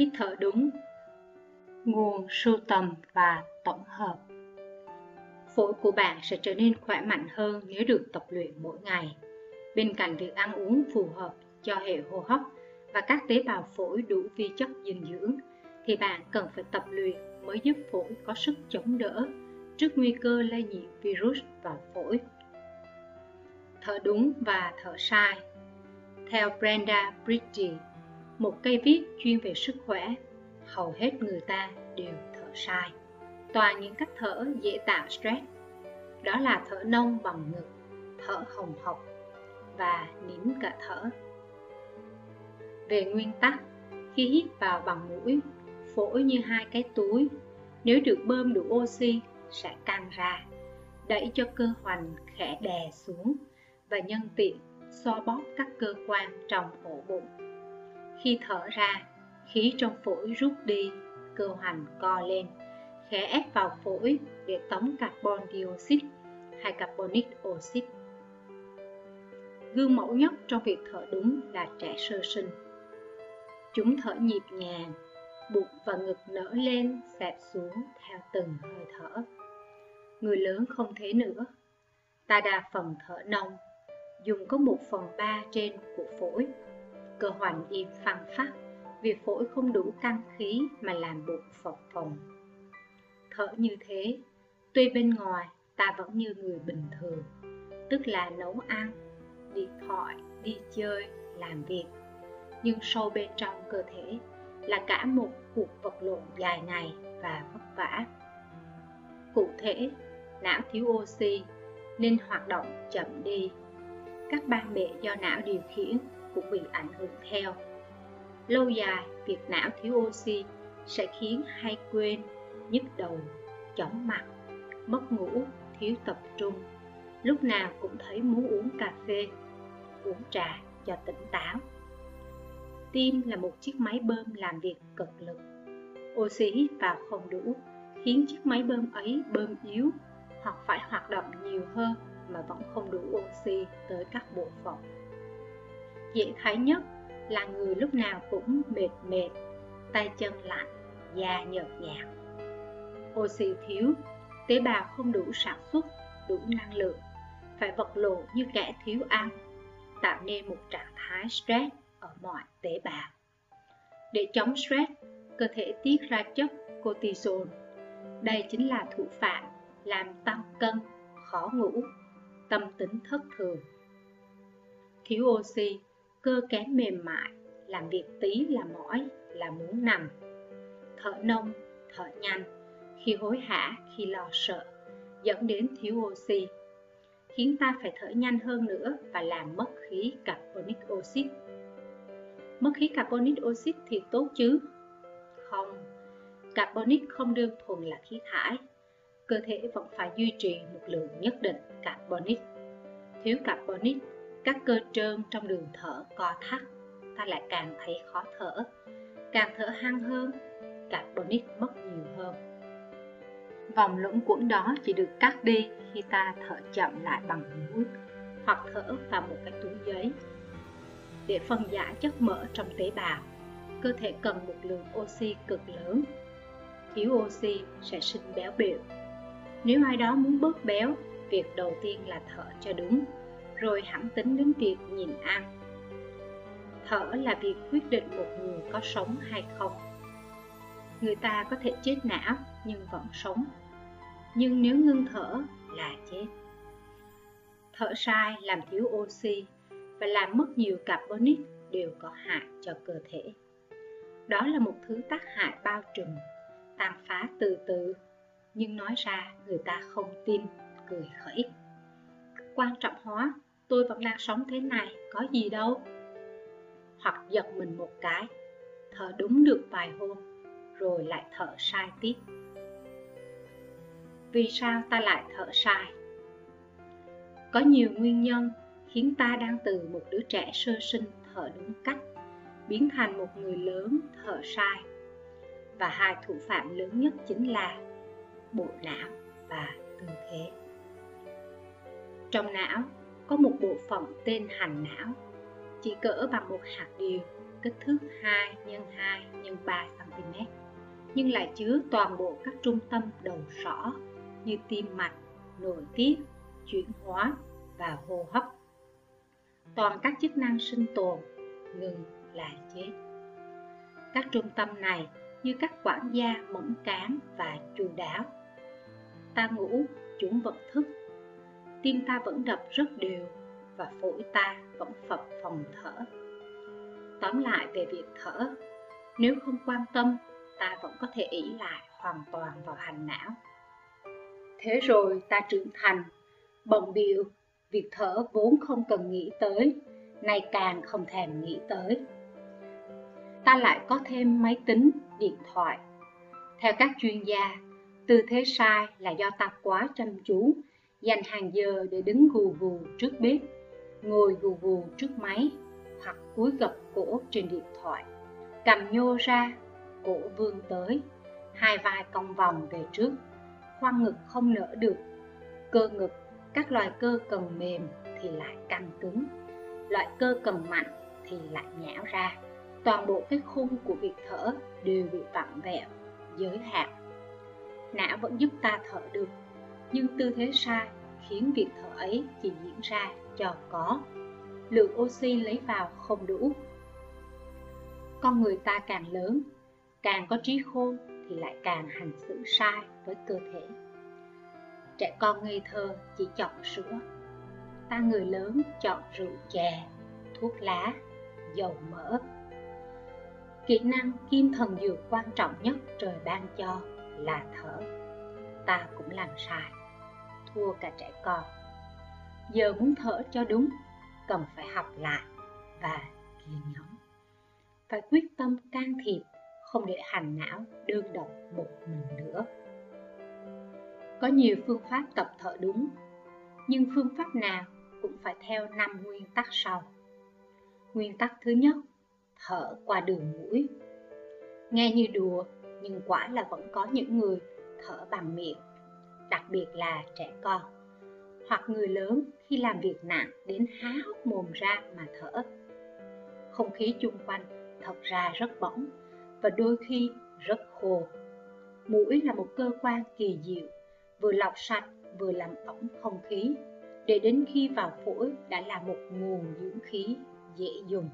hít thở đúng. Nguồn sưu tầm và tổng hợp. Phổi của bạn sẽ trở nên khỏe mạnh hơn nếu được tập luyện mỗi ngày. Bên cạnh việc ăn uống phù hợp cho hệ hô hấp và các tế bào phổi đủ vi chất dinh dưỡng, thì bạn cần phải tập luyện mới giúp phổi có sức chống đỡ trước nguy cơ lây nhiễm virus vào phổi. Thở đúng và thở sai. Theo Brenda Bridgie một cây viết chuyên về sức khỏe, hầu hết người ta đều thở sai. Toàn những cách thở dễ tạo stress, đó là thở nông bằng ngực, thở hồng hộc và nín cả thở. Về nguyên tắc, khi hít vào bằng mũi, phổi như hai cái túi, nếu được bơm đủ oxy sẽ căng ra, đẩy cho cơ hoành khẽ đè xuống và nhân tiện xoa bóp các cơ quan trong ổ bụng. Khi thở ra, khí trong phổi rút đi, cơ hoành co lên, khẽ ép vào phổi để tống carbon dioxide hay carbonic oxide. Gương mẫu nhất trong việc thở đúng là trẻ sơ sinh. Chúng thở nhịp nhàng, bụng và ngực nở lên, xẹp xuống theo từng hơi thở. Người lớn không thế nữa. Ta đa phần thở nông, dùng có một phần ba trên của phổi. Cơ hoành im phăng phát vì phổi không đủ căng khí mà làm bụng phập phồng. Thở như thế, tuy bên ngoài ta vẫn như người bình thường, tức là nấu ăn, đi thoại, đi chơi, làm việc. Nhưng sâu bên trong cơ thể là cả một cuộc vật lộn dài ngày và vất vả. Cụ thể, não thiếu oxy nên hoạt động chậm đi. Các ban bệ do não điều khiển cũng bị ảnh hưởng theo. Lâu dài, việc não thiếu oxy sẽ khiến hay quên, nhức đầu, chóng mặt, mất ngủ, thiếu tập trung. Lúc nào cũng thấy muốn uống cà phê, uống trà cho tỉnh táo. Tim là một chiếc máy bơm làm việc cực lực. Oxy hít vào không đủ, khiến chiếc máy bơm ấy bơm yếu hoặc phải hoạt động nhiều hơn mà vẫn không đủ oxy tới các bộ phận. Dễ thấy nhất là người lúc nào cũng mệt mệt, tay chân lạnh, da nhợt nhạt. Oxy thiếu, tế bào không đủ sản xuất, đủ năng lượng, phải vật lộn như kẻ thiếu ăn, tạo nên một trạng thái stress ở mọi tế bào. Để chống stress, cơ thể tiết ra chất cortisol. Đây chính là thủ phạm làm tăng cân, khó ngủ, tâm tính thất thường. Thiếu oxy, cơ kém mềm mại, làm việc tí là mỏi, là muốn nằm. Thở nông, thở nhanh, khi hối hả, khi lo sợ, dẫn đến thiếu oxy, khiến ta phải thở nhanh hơn nữa và làm mất khí carbonic oxy. Mất khí carbonic oxy thì tốt chứ? Không, carbonic không đơn thuần là khí thải, cơ thể vẫn phải duy trì một lượng nhất định carbonic. Thiếu carbonic, các cơ trơn trong đường thở co thắt, ta lại càng thấy khó thở. Càng thở hăng hơn, carbonic mất nhiều hơn. Vòng lũng quẩn đó chỉ được cắt đi khi ta thở chậm lại bằng mũi hoặc thở vào một cái túi giấy. Để phân giải chất mỡ trong tế bào, cơ thể cần một lượng oxy cực lớn. Thiếu oxy sẽ sinh béo biểu nếu ai đó muốn bớt béo, việc đầu tiên là thở cho đúng, rồi hẳn tính đến việc nhìn ăn. Thở là việc quyết định một người có sống hay không. Người ta có thể chết não nhưng vẫn sống. Nhưng nếu ngưng thở là chết. Thở sai làm thiếu oxy và làm mất nhiều carbonic đều có hại cho cơ thể. Đó là một thứ tác hại bao trùm, tàn phá từ từ nhưng nói ra người ta không tin cười khẩy quan trọng hóa tôi vẫn đang sống thế này, có gì đâu. Hoặc giật mình một cái, thở đúng được vài hôm, rồi lại thở sai tiếp. Vì sao ta lại thở sai? Có nhiều nguyên nhân khiến ta đang từ một đứa trẻ sơ sinh thở đúng cách, biến thành một người lớn thở sai. Và hai thủ phạm lớn nhất chính là bộ não và tư thế. Trong não có một bộ phận tên hành não, chỉ cỡ bằng một hạt điều, kích thước 2 x 2 x 3 cm, nhưng lại chứa toàn bộ các trung tâm đầu sỏ như tim mạch, nội tiết, chuyển hóa và hô hấp. Toàn các chức năng sinh tồn ngừng là chết. Các trung tâm này như các quản gia mẫn cán và chu đáo. Ta ngủ, chúng vật thức. Tim ta vẫn đập rất đều và phổi ta vẫn phập phòng thở. Tóm lại về việc thở, nếu không quan tâm, ta vẫn có thể ỷ lại hoàn toàn vào hành não. Thế rồi ta trưởng thành, bồng bìu, việc thở vốn không cần nghĩ tới, nay càng không thèm nghĩ tới. Ta lại có thêm máy tính, điện thoại. Theo các chuyên gia, tư thế sai là do ta quá chăm chú, dành hàng giờ để đứng gù gù trước bếp, ngồi gù gù trước máy, hoặc cúi gập cổ trên điện thoại, cầm nhô ra, cổ vươn tới, hai vai cong vòng về trước, khoang ngực không nở được, cơ ngực, các loại cơ cần mềm thì lại căng cứng, loại cơ cần mạnh thì lại nhão ra. Toàn bộ cái khung của việc thở đều bị vặn vẹo, giới hạn. Não vẫn giúp ta thở được, nhưng tư thế sai khiến việc thở ấy chỉ diễn ra cho có. Lượng oxy lấy vào không đủ. Con người ta càng lớn, càng có trí khôn thì lại càng hành xử sai với cơ thể. Trẻ con ngây thơ chỉ chọn sữa, ta người lớn chọn rượu chè, thuốc lá, dầu mỡ. Kỹ năng kim thần dược quan trọng nhất trời ban cho là thở. Ta cũng làm sai, thua cả trẻ con. Giờ muốn thở cho đúng, cần phải học lại và kiên nhẫn. Phải quyết tâm can thiệp, không để hành não đơn độc một mình nữa. Có nhiều phương pháp tập thở đúng, nhưng phương pháp nào cũng phải theo năm nguyên tắc sau. Nguyên tắc thứ nhất, thở qua đường mũi. Nghe như đùa, nhưng quả là vẫn có những người thở bằng miệng, đặc biệt là trẻ con, hoặc người lớn khi làm việc nặng đến há hốc mồm ra mà thở. Không khí chung quanh thật ra rất bỏng và đôi khi rất khô. Mũi là một cơ quan kỳ diệu, vừa lọc sạch vừa làm ẩm không khí, để đến khi vào phổi đã là một nguồn dưỡng khí dễ dùng.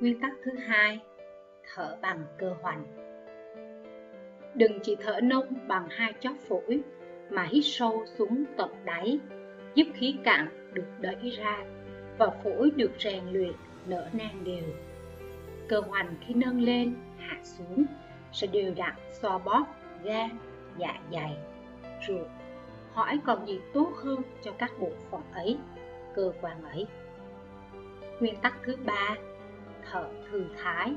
Nguyên tắc thứ hai, thở bằng cơ hoành. Đừng chỉ thở nông bằng hai chóp phổi, mà hít sâu xuống tận đáy, giúp khí cạn được đẩy ra và phổi được rèn luyện nở nang đều. Cơ hoành khi nâng lên, hạ xuống sẽ đều đặn xoa bóp gan, dạ dày, ruột. Hỏi còn gì tốt hơn cho các bộ phận ấy, cơ quan ấy. Nguyên tắc thứ ba, thở thư thái.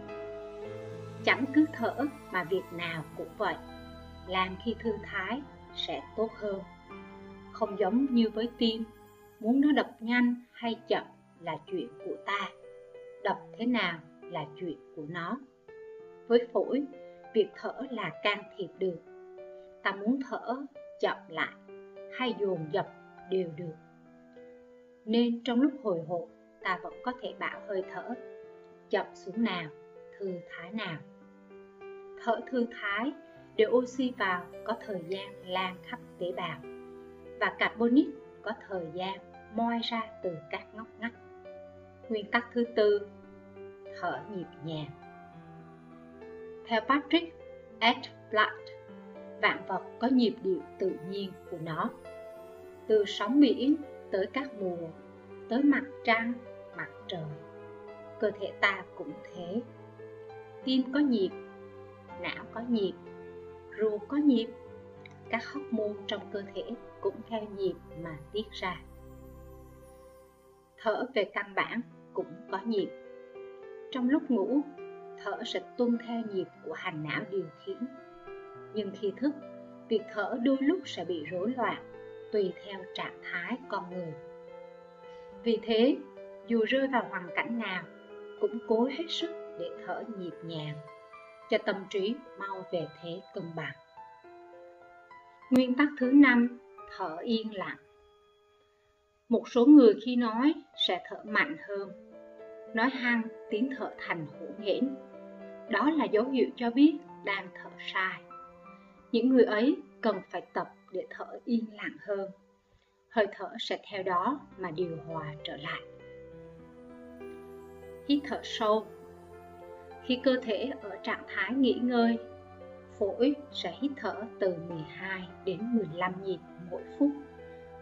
Chẳng cứ thở mà việc nào cũng vậy. Làm khi thư thái sẽ tốt hơn. Không giống như với tim, muốn nó đập nhanh hay chậm là chuyện của ta. Đập thế nào là chuyện của nó. Với phổi, việc thở là can thiệp được. Ta muốn thở chậm lại hay dồn dập đều được. Nên trong lúc hồi hộp, ta vẫn có thể bảo hơi thở chậm xuống nào, thư thái nào. Thở thư thái để oxy vào có thời gian lan khắp tế bào và carbonic có thời gian moi ra từ các ngóc ngách. Nguyên tắc thứ tư, thở nhịp nhàng. Theo Patrick H. Blatt, vạn vật có nhịp điệu tự nhiên của nó. Từ sóng biển tới các mùa, tới mặt trăng, mặt trời. Cơ thể ta cũng thế. Tim có nhịp, não có nhịp, ruột có nhịp. Các hóc môn trong cơ thể cũng theo nhịp mà tiết ra. Thở về căn bản cũng có nhịp trong lúc ngủ, thở sẽ tuân theo nhịp của hành não điều khiển. Nhưng khi thức, việc thở đôi lúc sẽ bị rối loạn, tùy theo trạng thái con người. Vì thế, dù rơi vào hoàn cảnh nào, cũng cố hết sức để thở nhịp nhàng, cho tâm trí mau về thế cân bằng. Nguyên tắc thứ năm, thở yên lặng. Một số người khi nói sẽ thở mạnh hơn, nói hăng tiếng thở thành hỗn hển. Đó là dấu hiệu cho biết đang thở sai. Những người ấy cần phải tập để thở yên lặng hơn. Hơi thở sẽ theo đó mà điều hòa trở lại. Hít thở sâu. Khi cơ thể ở trạng thái nghỉ ngơi, phổi sẽ hít thở từ 12 đến 15 nhịp mỗi phút.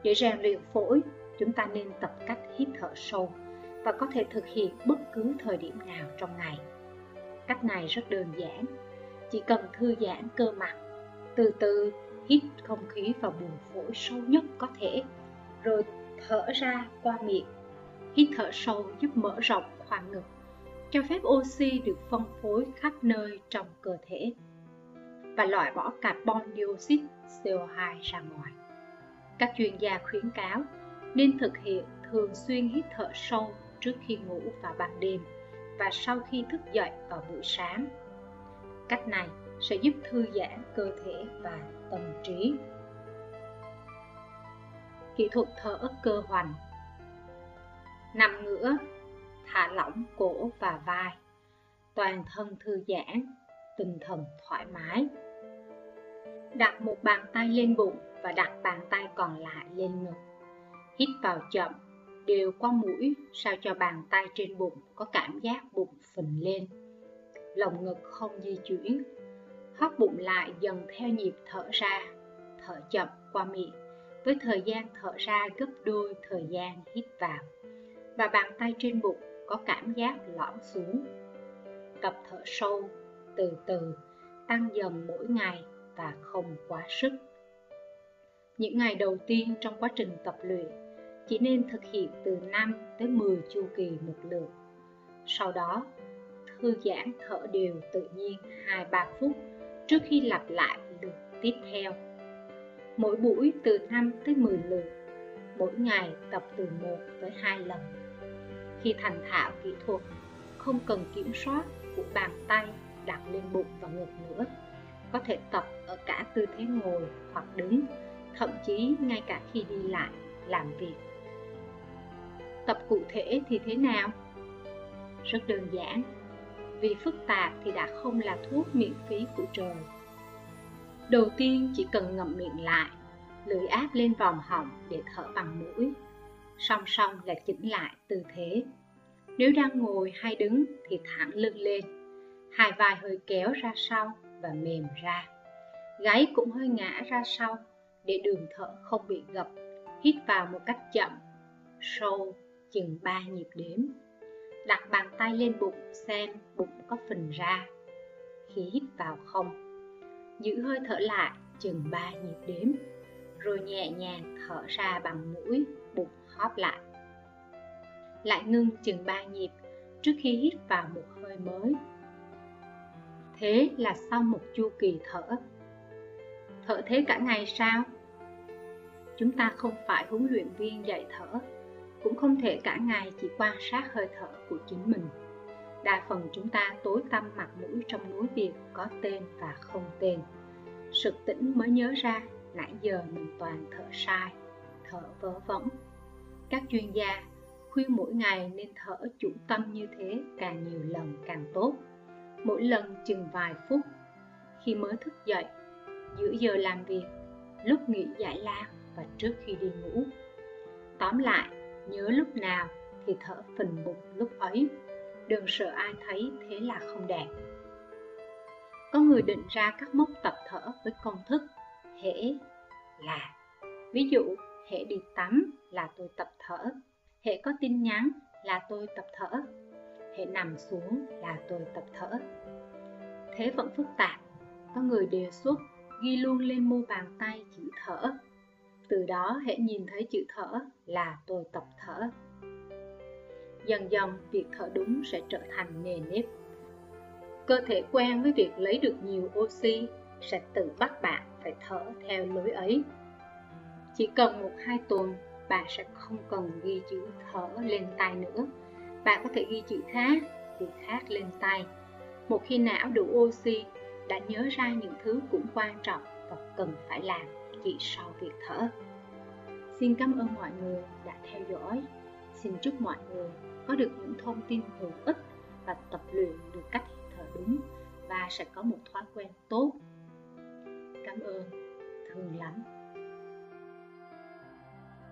Để rèn luyện phổi, chúng ta nên tập cách hít thở sâu và có thể thực hiện bất cứ thời điểm nào trong ngày. Cách này rất đơn giản, chỉ cần thư giãn cơ mặt, từ từ hít không khí vào buồng phổi sâu nhất có thể, rồi thở ra qua miệng. Hít thở sâu giúp mở rộng khoang ngực, cho phép oxy được phân phối khắp nơi trong cơ thể và loại bỏ carbon dioxide CO2 ra ngoài. Các chuyên gia khuyến cáo nên thực hiện thường xuyên hít thở sâu trước khi ngủ vào ban đêm và sau khi thức dậy vào buổi sáng. Cách này sẽ giúp thư giãn cơ thể và tâm trí. Kỹ thuật thở cơ hoành Nằm ngửa, thả lỏng cổ và vai, toàn thân thư giãn, tinh thần thoải mái. Đặt một bàn tay lên bụng và đặt bàn tay còn lại lên ngực. Hít vào chậm, đều qua mũi sao cho bàn tay trên bụng có cảm giác bụng phình lên. Lồng ngực không di chuyển. Hóp bụng lại dần theo nhịp thở ra, thở chậm qua miệng với thời gian thở ra gấp đôi thời gian hít vào. Và bàn tay trên bụng có cảm giác lõm xuống. Tập thở sâu, từ từ, tăng dần mỗi ngày và không quá sức. Những ngày đầu tiên trong quá trình tập luyện, chỉ nên thực hiện từ 5 tới 10 chu kỳ một lượt. Sau đó, thư giãn thở đều tự nhiên 2-3 phút trước khi lặp lại lượt tiếp theo. Mỗi buổi từ 5 tới 10 lượt, mỗi ngày tập từ 1 tới 2 lần. Khi thành thạo kỹ thuật, không cần kiểm soát của bàn tay đặt lên bụng và ngực nữa. Có thể tập ở cả tư thế ngồi hoặc đứng, thậm chí ngay cả khi đi lại, làm việc. Tập cụ thể thì thế nào? Rất đơn giản, vì phức tạp thì đã không là thuốc miễn phí của trời. Đầu tiên chỉ cần ngậm miệng lại, lưỡi áp lên vòng họng để thở bằng mũi. Song song là chỉnh lại tư thế. Nếu đang ngồi hay đứng thì thẳng lưng lên, hai vai hơi kéo ra sau và mềm ra. Gáy cũng hơi ngã ra sau để đường thở không bị gập. Hít vào một cách chậm, sâu, chừng 3 nhịp đếm. Đặt bàn tay lên bụng xem bụng có phình ra. Khi hít vào không, giữ hơi thở lại chừng 3 nhịp đếm, rồi nhẹ nhàng thở ra bằng mũi, hóp lại. Lại ngưng chừng 3 nhịp trước khi hít vào một hơi mới. Thế là sau một chu kỳ thở. Thở thế cả ngày sao? Chúng ta không phải huấn luyện viên dạy thở, cũng không thể cả ngày chỉ quan sát hơi thở của chính mình. Đa phần chúng ta tối tăm mặt mũi trong núi việc có tên và không tên. Sực tỉnh mới nhớ ra nãy giờ mình toàn thở sai, thở vớ vẩn. Các chuyên gia khuyên mỗi ngày nên thở chủ tâm như thế càng nhiều lần càng tốt. Mỗi lần chừng vài phút, khi mới thức dậy, giữa giờ làm việc, lúc nghỉ giải lao và trước khi đi ngủ. Tóm lại, nhớ lúc nào thì thở phình bụng lúc ấy, đừng sợ ai thấy thế là không đẹp. Có người định ra các mốc tập thở với công thức hễ là ví dụ hệ đi tắm là tôi tập thở. Hệ có tin nhắn là tôi tập thở. Hệ nằm xuống là tôi tập thở. Thế vẫn phức tạp, có người đề xuất ghi luôn lên mu bàn tay chữ thở. Từ đó hệ nhìn thấy chữ thở là tôi tập thở. Dần dần việc thở đúng sẽ trở thành nề nếp. Cơ thể quen với việc lấy được nhiều oxy sẽ tự bắt bạn phải thở theo lối ấy chỉ cần một hai tuần bạn sẽ không cần ghi chữ thở lên tay nữa. Bạn có thể ghi chữ khác chữ khác lên tay một khi não đủ oxy đã nhớ ra những thứ cũng quan trọng và cần phải làm chỉ sau việc thở. Xin cảm ơn mọi người đã theo dõi. Xin chúc mọi người có được những thông tin hữu ích và tập luyện được cách thở đúng và sẽ có một thói quen tốt. Cảm ơn, thương lắm.